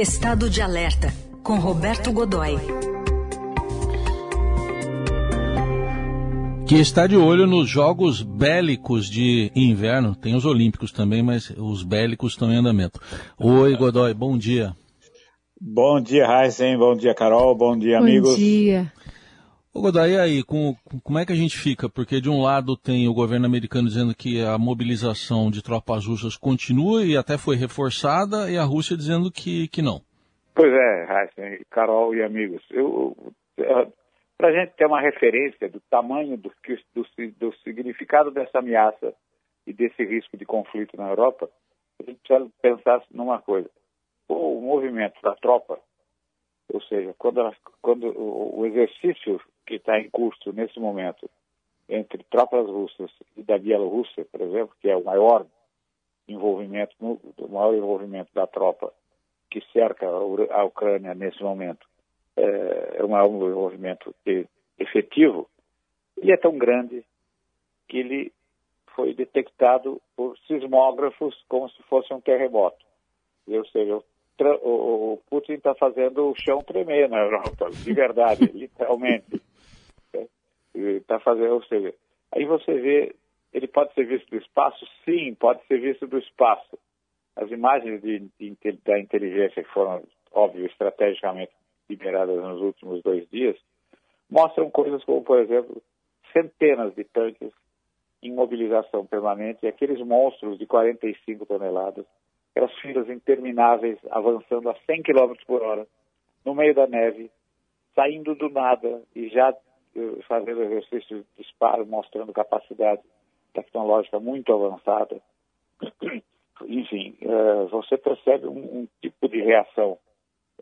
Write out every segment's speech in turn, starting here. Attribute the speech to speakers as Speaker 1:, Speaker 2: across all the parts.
Speaker 1: Estado de Alerta, com Roberto Godoy.
Speaker 2: Que está de olho nos Jogos Bélicos de Inverno. Tem os Olímpicos também, mas os bélicos estão em andamento. Oi, Godoy, bom dia.
Speaker 3: Bom dia, Heisen. Bom dia, Carol. Bom dia,
Speaker 4: bom
Speaker 3: amigos.
Speaker 4: Bom dia.
Speaker 2: Ô Godoy, e aí, com, como é que a gente fica? Porque de um lado tem o governo americano dizendo que a mobilização de tropas russas continua e até foi reforçada, e a Rússia dizendo que, que não.
Speaker 3: Pois é, Heisen, Carol e amigos. Para a gente ter uma referência do tamanho, do, do, do significado dessa ameaça e desse risco de conflito na Europa, a gente precisa pensar numa coisa. O movimento da tropa ou seja, quando, quando o, exercício que está em curso nesse momento entre tropas russas e da Bielorrússia, por exemplo, que é o maior envolvimento, o maior envolvimento da tropa que cerca a Ucrânia nesse momento, é, é o maior envolvimento efetivo, e é tão grande que ele foi detectado por sismógrafos como se fosse um terremoto. Ou seja, o, Putin está fazendo o chão tremer na Europa, de verdade, literalmente. Está fazendo, ou seja, aí você vê, ele pode ser visto do espaço? Sim, pode ser visto do espaço. As imagens de, de, da inteligência que foram, óbvio, estrategicamente liberadas nos últimos dois dias, mostram coisas como, por exemplo, centenas de tanques em mobilização permanente e aqueles monstros de 45 toneladas aquelas filas intermináveis avançando a 100 km por hora, no meio da neve, saindo do nada e já uh, fazendo exercícios de disparo, mostrando capacidade tecnológica muito avançada. Enfim, uh, você percebe um, tipo de reação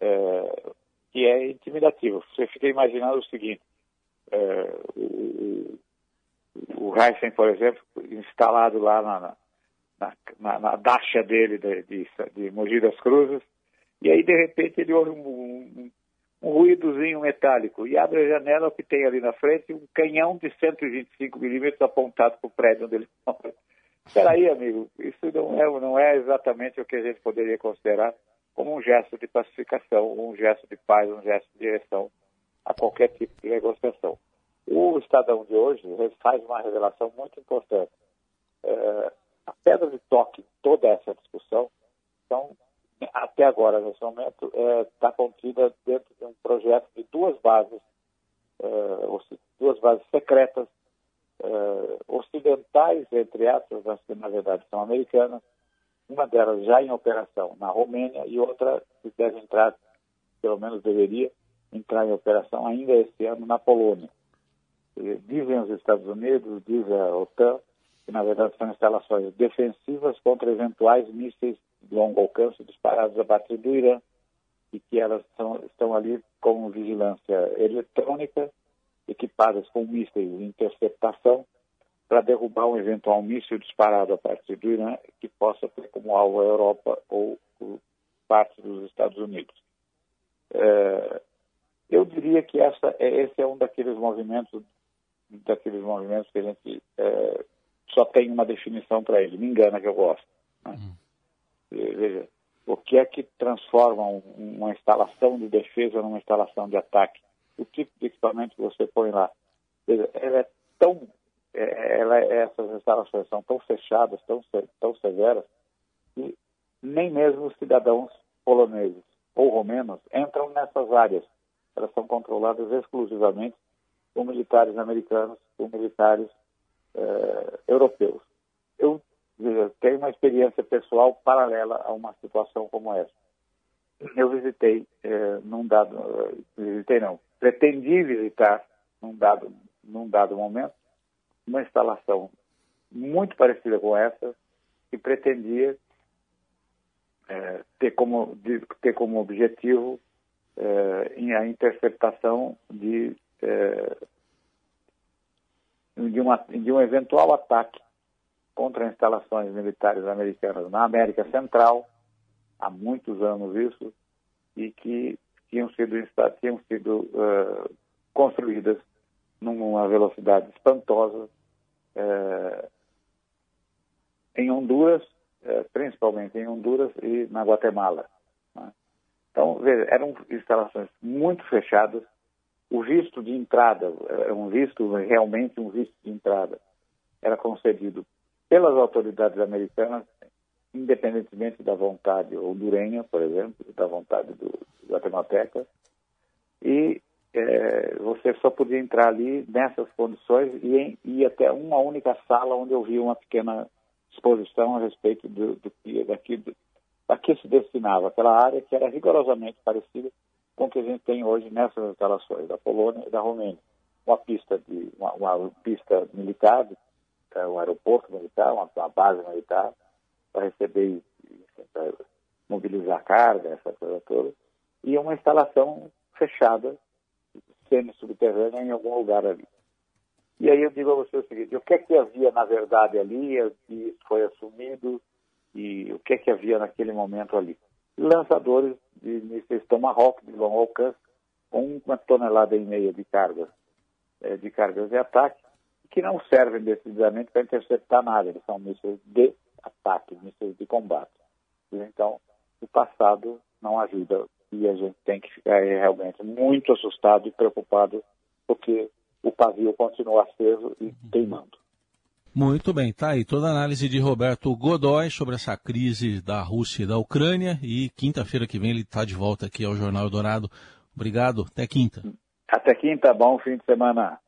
Speaker 3: uh, que é intimidativa. Você fica imaginando o seguinte, o, o Heisen, por exemplo, instalado lá na, na, na, na dacha dele de, de, de Mogi das Cruzes, e aí de repente ele ouve um, um, um ruídozinho metálico e abre a janela que tem ali na frente um canhão de 125 milímetros apontado para o prédio onde ele mora. Espera aí, amigo, isso não é, não é exatamente o que a gente poderia considerar como um gesto de pacificação, um gesto de paz, um gesto de direção a qualquer tipo de negociação. O Estadão de hoje faz uma revelação muito importante. É, a pedra de toque toda essa discussão então, até agora, nesse momento, está é, contida dentro de um projeto de duas bases, é, duas bases secretas, é, ocidentais, entre aspas, mas que na verdade são americanas, uma delas já em operação na Romênia e outra que deve entrar, pelo menos deveria, entrar em operação ainda este ano na Polônia. Dizem os Estados Unidos, diz a OTAN, que na verdade são instalações defensivas contra eventuais mísseis de longo alcance disparados a partir do Irã e que elas são, estão ali com vigilância eletrônica, equipadas com mísseis de interceptação para derrubar um eventual míssil disparado a partir do Irã que possa ter como alvo a Europa ou parte dos Estados Unidos. É, eu diria que essa, é, esse é um daqueles movimentos, daqueles movimentos que a gente é, só tem uma definição para ele. Me engana que eu gosto. Né? Uhum. Veja, o que é que transforma um, uma instalação de defesa numa instalação de ataque? O tipo de equipamento que você põe lá? Veja, ela é tão, é, ela, essas instalações são tão fechadas, tão, tão severas, que nem mesmo os cidadãos poloneses ou romenos entram nessas áreas. Elas são controladas exclusivamente por militares americanos, por militares eh, europeus. Eu, eu tenho uma experiência pessoal paralela a uma situação como essa. Eu visitei eh, num dado, visitei não, pretendi visitar num dado, num dado momento uma instalação muito parecida com essa que pretendia ter, como, de, ter como objetivo a interceptação de de, uma, de um eventual ataque contra instalações militares americanas na América Central, há muitos anos isso, e que tinham sido, tinham sido uh, construídas numa velocidade espantosa uh, em Honduras, uh, principalmente em Honduras e na Guatemala. Né? Então, veja, eram instalações muito fechadas. O visto de entrada, é um visto, realmente um visto de entrada, era concedido pelas autoridades americanas, independentemente da vontade hondurenha, por exemplo, da vontade do guatemalteca, e é, você só podia entrar ali nessas condições e ir até uma única sala onde eu vi uma pequena exposição a respeito do, do, a que se destinava aquela área que era rigorosamente parecida com que a gente tem hoje nessas instalações da Polônia e da Romênia. Uma pista de uma, uma pista militar, é, um aeroporto militar, uma, uma base militar para receber para mobilizar carga, essa coisa toda, e uma instalação fechada semi-subterrânea em algum lugar ali. E aí eu digo a você o seguinte, o que é que havia na verdade ali, e foi assumido, e o que é que havia naquele momento ali? Lançadores de mísseis Tomahawk de longo alcance, com uma tonelada e meia de cargas, é, de cargas de ataque, que não servem decididamente para interceptar nada, eles são mísseis de ataque, mísseis de combate. Então, o passado não ajuda e a gente tem que ficar realmente muito assustado e preocupado, porque o pavio continua aceso e teimando.
Speaker 2: Muito bem, tá aí toda a análise de Roberto Godoy sobre essa crise da Rússia e da Ucrânia e quinta-feira que vem ele está de volta aqui ao Jornal Dourado. Obrigado, até quinta.
Speaker 3: Até quinta, bom fim de semana.